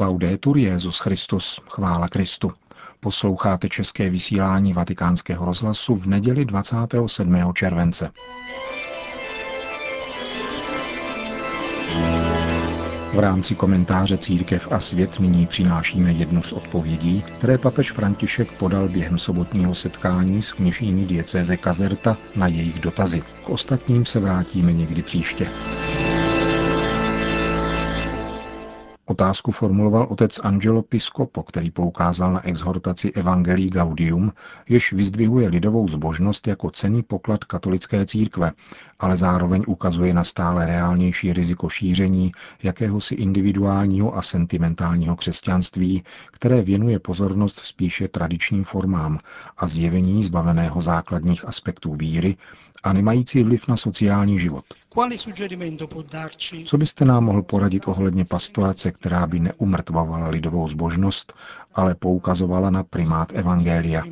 Laudetur Jezus Christus, chvála Kristu. Posloucháte české vysílání Vatikánského rozhlasu v neděli 27. července. V rámci komentáře Církev a svět nyní přinášíme jednu z odpovědí, které papež František podal během sobotního setkání s kněžími diecéze Kazerta na jejich dotazy. K ostatním se vrátíme někdy příště. Otázku formuloval otec Angelo Piscopo, který poukázal na exhortaci Evangelii Gaudium, jež vyzdvihuje lidovou zbožnost jako cený poklad katolické církve, ale zároveň ukazuje na stále reálnější riziko šíření jakéhosi individuálního a sentimentálního křesťanství, které věnuje pozornost spíše tradičním formám a zjevení zbaveného základních aspektů víry a nemající vliv na sociální život. Co byste nám mohl poradit ohledně pastorace, která by neumrtvovala lidovou zbožnost, ale poukazovala na primát Evangelia?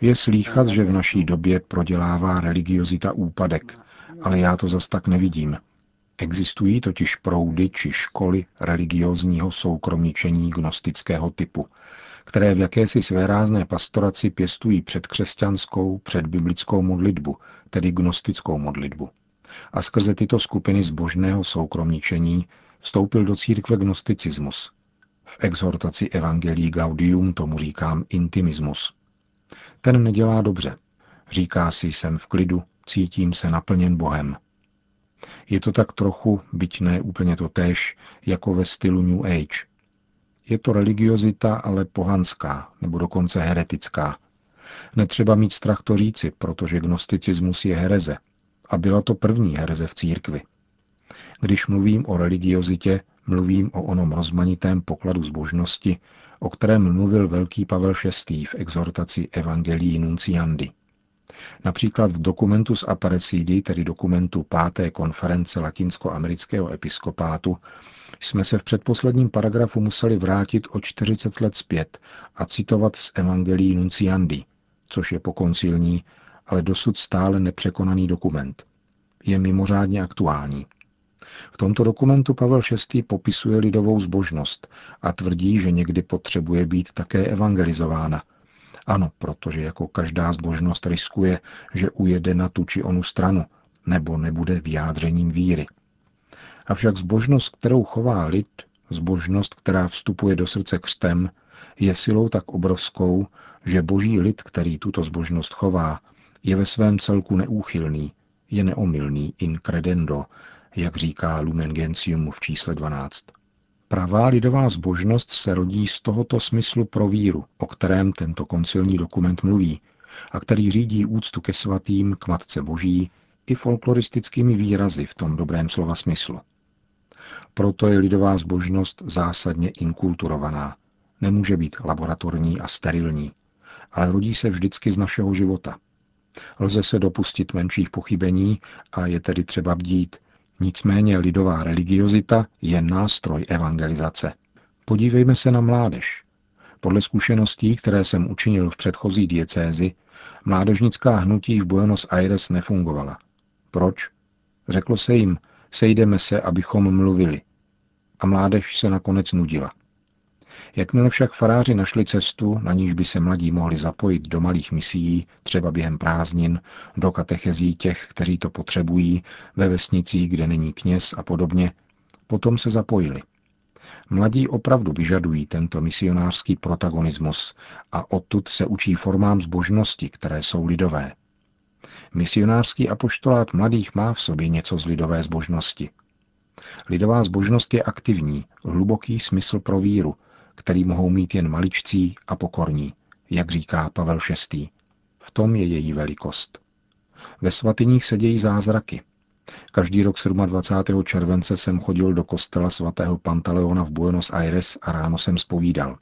Je slýchat, že v naší době prodělává religiozita úpadek, ale já to zas tak nevidím. Existují totiž proudy či školy religiozního soukromničení gnostického typu, které v jakési svérázné pastoraci pěstují předkřesťanskou, předbiblickou modlitbu, tedy gnostickou modlitbu. A skrze tyto skupiny zbožného soukromničení vstoupil do církve gnosticismus. V exhortaci Evangelii Gaudium tomu říkám intimismus. Ten nedělá dobře. Říká si, jsem v klidu, cítím se naplněn Bohem. Je to tak trochu, byť ne úplně to též, jako ve stylu New Age. Je to religiozita, ale pohanská, nebo dokonce heretická. Netřeba mít strach to říci, protože gnosticismus je hereze. A byla to první hereze v církvi. Když mluvím o religiozitě, mluvím o onom rozmanitém pokladu zbožnosti, o kterém mluvil velký Pavel VI. v exhortaci Evangelii Nunciandi. Například v dokumentu z Aparecidy, tedy dokumentu páté konference latinskoamerického episkopátu, jsme se v předposledním paragrafu museli vrátit o 40 let zpět a citovat z Evangelii Nunciandi, což je pokoncilní, ale dosud stále nepřekonaný dokument. Je mimořádně aktuální. V tomto dokumentu Pavel VI. popisuje lidovou zbožnost a tvrdí, že někdy potřebuje být také evangelizována. Ano, protože jako každá zbožnost riskuje, že ujede na tu či onu stranu, nebo nebude vyjádřením víry. Avšak zbožnost, kterou chová lid, zbožnost, která vstupuje do srdce křtem, je silou tak obrovskou, že boží lid, který tuto zbožnost chová, je ve svém celku neúchylný, je neomylný in credendo, jak říká Lumen Gentium v čísle 12. Pravá lidová zbožnost se rodí z tohoto smyslu pro víru, o kterém tento koncilní dokument mluví, a který řídí úctu ke svatým, k Matce Boží i folkloristickými výrazy v tom dobrém slova smyslu. Proto je lidová zbožnost zásadně inkulturovaná. Nemůže být laboratorní a sterilní, ale rodí se vždycky z našeho života. Lze se dopustit menších pochybení a je tedy třeba bdít. Nicméně lidová religiozita je nástroj evangelizace. Podívejme se na mládež. Podle zkušeností, které jsem učinil v předchozí diecézi, mládežnická hnutí v Buenos Aires nefungovala. Proč? Řeklo se jim, sejdeme se, abychom mluvili a mládež se nakonec nudila. Jakmile však faráři našli cestu, na níž by se mladí mohli zapojit do malých misií, třeba během prázdnin, do katechezí těch, kteří to potřebují, ve vesnicích, kde není kněz a podobně, potom se zapojili. Mladí opravdu vyžadují tento misionářský protagonismus a odtud se učí formám zbožnosti, které jsou lidové. Misionářský apoštolát mladých má v sobě něco z lidové zbožnosti – Lidová zbožnost je aktivní, hluboký smysl pro víru, který mohou mít jen maličcí a pokorní, jak říká Pavel VI. V tom je její velikost. Ve svatyních se dějí zázraky. Každý rok 27. července jsem chodil do kostela svatého Pantaleona v Buenos Aires a ráno jsem spovídal.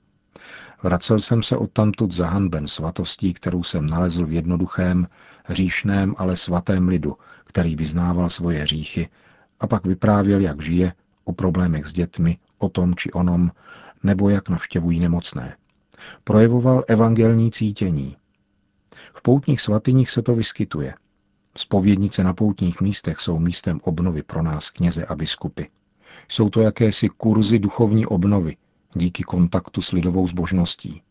Vracel jsem se odtamtud zahanben svatostí, kterou jsem nalezl v jednoduchém, hříšném, ale svatém lidu, který vyznával svoje hříchy a pak vyprávěl, jak žije, o problémech s dětmi, o tom či onom, nebo jak navštěvují nemocné. Projevoval evangelní cítění. V poutních svatyních se to vyskytuje. Spovědnice na poutních místech jsou místem obnovy pro nás, kněze a biskupy. Jsou to jakési kurzy duchovní obnovy, díky kontaktu s lidovou zbožností.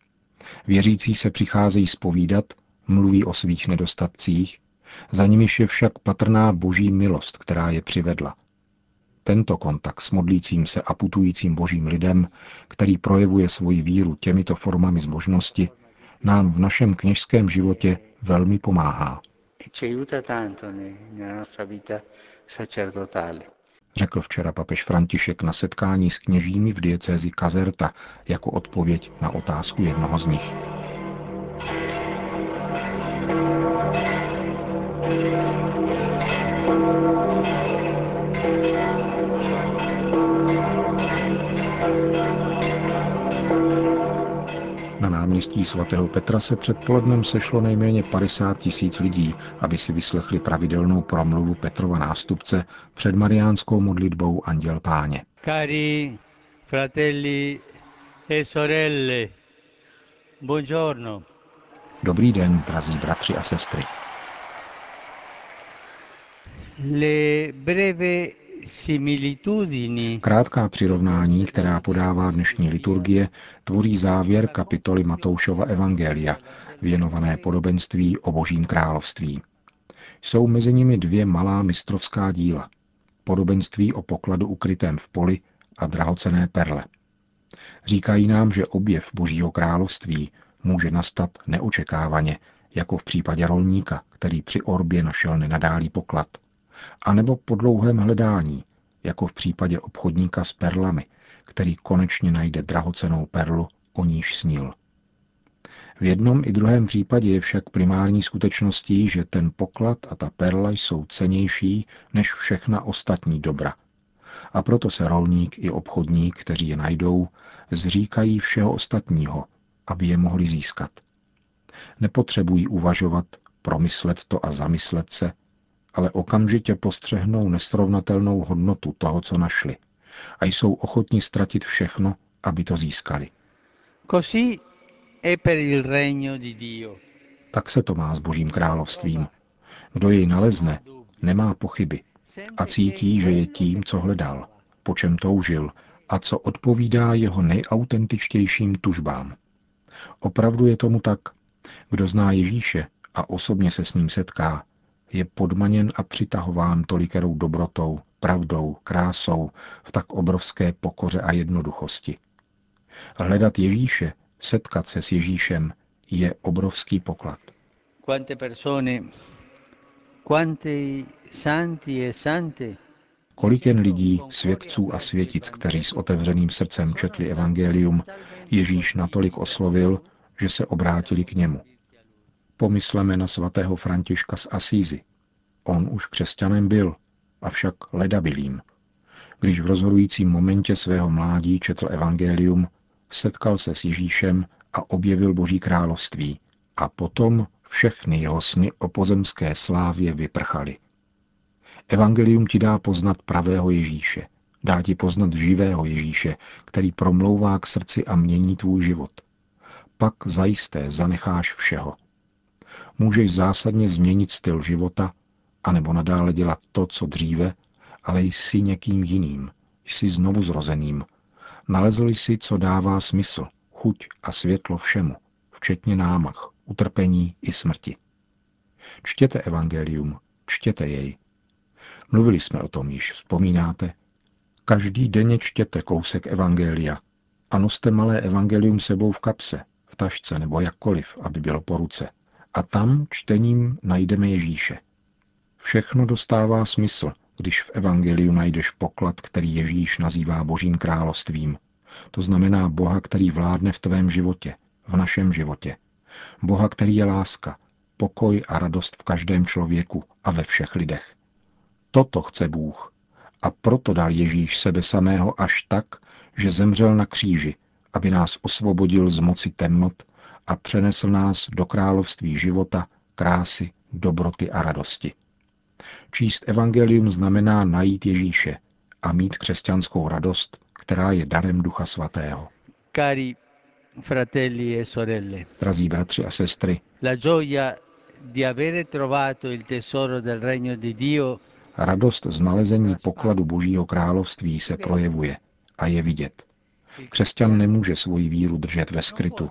Věřící se přicházejí spovídat, mluví o svých nedostatcích, za nimiž je však patrná boží milost, která je přivedla. Tento kontakt s modlícím se a putujícím božím lidem, který projevuje svoji víru těmito formami zbožnosti, nám v našem kněžském životě velmi pomáhá. Řekl včera papež František na setkání s kněžími v diecézi Kazerta jako odpověď na otázku jednoho z nich. Náměstí svatého Petra se předpolednem sešlo nejméně 50 tisíc lidí, aby si vyslechli pravidelnou promluvu Petrova nástupce před mariánskou modlitbou Anděl Páně. Cari fratelli e sorelle, buongiorno. Dobrý den, drazí bratři a sestry. Le breve Krátká přirovnání, která podává dnešní liturgie, tvoří závěr kapitoly Matoušova Evangelia, věnované podobenství o Božím království. Jsou mezi nimi dvě malá mistrovská díla. Podobenství o pokladu ukrytém v poli a drahocené perle. Říkají nám, že objev Božího království může nastat neočekávaně, jako v případě rolníka, který při orbě našel nenadálý poklad – anebo po dlouhém hledání, jako v případě obchodníka s perlami, který konečně najde drahocenou perlu, o níž snil. V jednom i druhém případě je však primární skutečností, že ten poklad a ta perla jsou cenější než všechna ostatní dobra. A proto se rolník i obchodník, kteří je najdou, zříkají všeho ostatního, aby je mohli získat. Nepotřebují uvažovat, promyslet to a zamyslet se, ale okamžitě postřehnou nesrovnatelnou hodnotu toho, co našli a jsou ochotni ztratit všechno, aby to získali. Tak se to má s Božím královstvím. Kdo jej nalezne, nemá pochyby a cítí, že je tím, co hledal, po čem toužil a co odpovídá jeho nejautentičtějším tužbám. Opravdu je tomu tak. Kdo zná Ježíše a osobně se s ním setká, je podmaněn a přitahován tolikerou dobrotou, pravdou, krásou v tak obrovské pokoře a jednoduchosti. Hledat Ježíše, setkat se s Ježíšem, je obrovský poklad. E Kolik jen lidí, svědců a světic, kteří s otevřeným srdcem četli evangelium, Ježíš natolik oslovil, že se obrátili k němu. Pomysleme na svatého Františka z Asízy. On už křesťanem byl, avšak ledabilým. Když v rozhodujícím momentě svého mládí četl evangelium, setkal se s Ježíšem a objevil Boží království. A potom všechny jeho sny o pozemské slávě vyprchaly. Evangelium ti dá poznat pravého Ježíše. Dá ti poznat živého Ježíše, který promlouvá k srdci a mění tvůj život. Pak zajisté zanecháš všeho můžeš zásadně změnit styl života, anebo nadále dělat to, co dříve, ale jsi někým jiným, jsi znovu zrozeným. Nalezl jsi, co dává smysl, chuť a světlo všemu, včetně námach, utrpení i smrti. Čtěte evangelium, čtěte jej. Mluvili jsme o tom již, vzpomínáte? Každý denně čtěte kousek evangelia a noste malé evangelium sebou v kapse, v tašce nebo jakkoliv, aby bylo po ruce – a tam čtením najdeme Ježíše. Všechno dostává smysl, když v Evangeliu najdeš poklad, který Ježíš nazývá Božím královstvím. To znamená Boha, který vládne v tvém životě, v našem životě. Boha, který je láska, pokoj a radost v každém člověku a ve všech lidech. Toto chce Bůh. A proto dal Ježíš sebe samého až tak, že zemřel na kříži, aby nás osvobodil z moci temnot a přenesl nás do království života, krásy, dobroty a radosti. Číst evangelium znamená najít Ježíše a mít křesťanskou radost, která je darem Ducha Svatého. Cari fratelli e sorelle. Drazí bratři a sestry, la gioia Radost z nalezení pokladu Božího království se projevuje a je vidět. Křesťan nemůže svoji víru držet ve skrytu,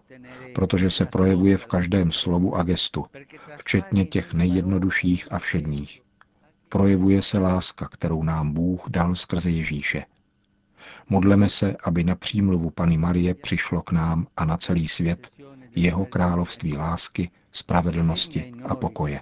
protože se projevuje v každém slovu a gestu, včetně těch nejjednodušších a všedních. Projevuje se láska, kterou nám Bůh dal skrze Ježíše. Modleme se, aby na přímluvu Pany Marie přišlo k nám a na celý svět jeho království lásky, spravedlnosti a pokoje.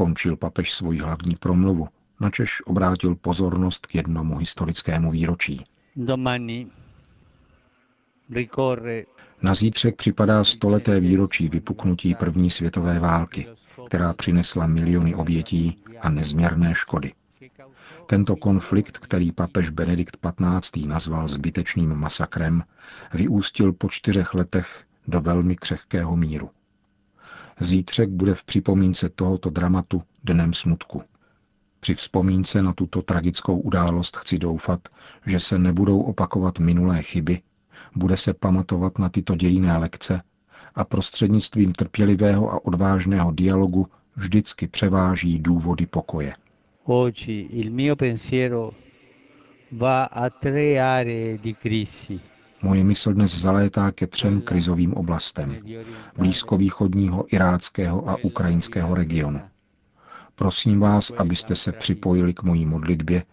Končil papež svoji hlavní promluvu, načež obrátil pozornost k jednomu historickému výročí. Domani ricorre Na zítřek připadá stoleté výročí vypuknutí první světové války, která přinesla miliony obětí a nezměrné škody. Tento konflikt, který papež Benedikt XV. nazval zbytečným masakrem, vyústil po čtyřech letech do velmi křehkého míru. Zítřek bude v připomínce tohoto dramatu dnem smutku. Při vzpomínce na tuto tragickou událost chci doufat, že se nebudou opakovat minulé chyby, bude se pamatovat na tyto dějiné lekce a prostřednictvím trpělivého a odvážného dialogu vždycky převáží důvody pokoje. Oggi il mio pensiero va a tre aree di crisi. Moje mysl dnes zalétá ke třem krizovým oblastem blízkovýchodního, iráckého a ukrajinského regionu. Prosím vás, abyste se připojili k mojí modlitbě,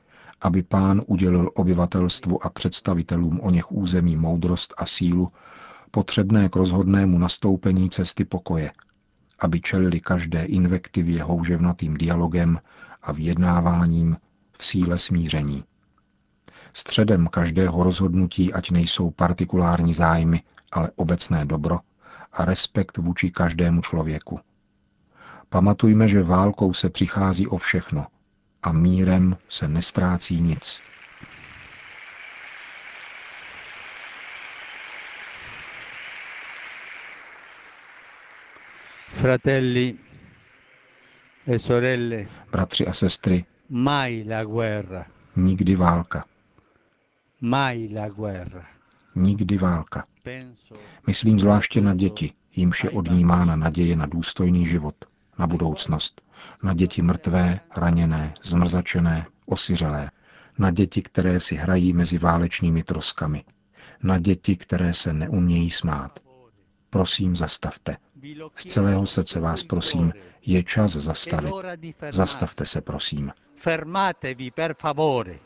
aby pán udělil obyvatelstvu a představitelům o něch území moudrost a sílu, potřebné k rozhodnému nastoupení cesty pokoje, aby čelili každé invektivě houževnatým dialogem a vyjednáváním v síle smíření. Středem každého rozhodnutí ať nejsou partikulární zájmy, ale obecné dobro a respekt vůči každému člověku. Pamatujme, že válkou se přichází o všechno a mírem se nestrácí nic. Fratelli e sorelle, Bratři a sestry, mai la guerra, nikdy válka, mai la guerra. nikdy válka. Myslím zvláště na děti, jimž je odnímána naděje na důstojný život, na budoucnost, na děti mrtvé, raněné, zmrzačené, osiřelé, na děti, které si hrají mezi válečnými troskami, na děti, které se neumějí smát. Prosím, zastavte. Z celého srdce vás prosím, je čas zastavit. Zastavte se, prosím. Fermatevi per favore.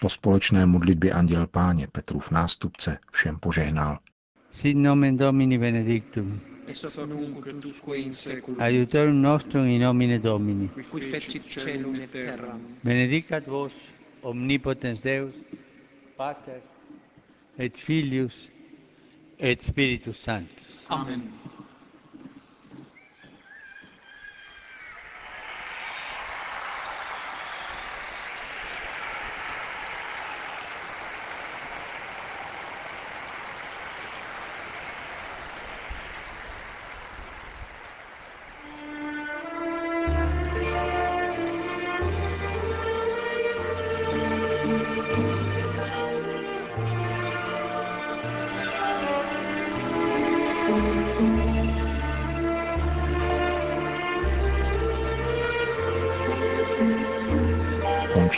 Po společné modlitbě Anděl Páně Petrův nástupce všem požehnal. Sit nomen Domini benedictum. ex hoc nunc et usque in seculum, Aiutorium nostrum in nomine Domini. qui fecit celum et terram. Benedicat vos omnipotens Deus, Pater et Filius et Spiritus Sanctus. Amen.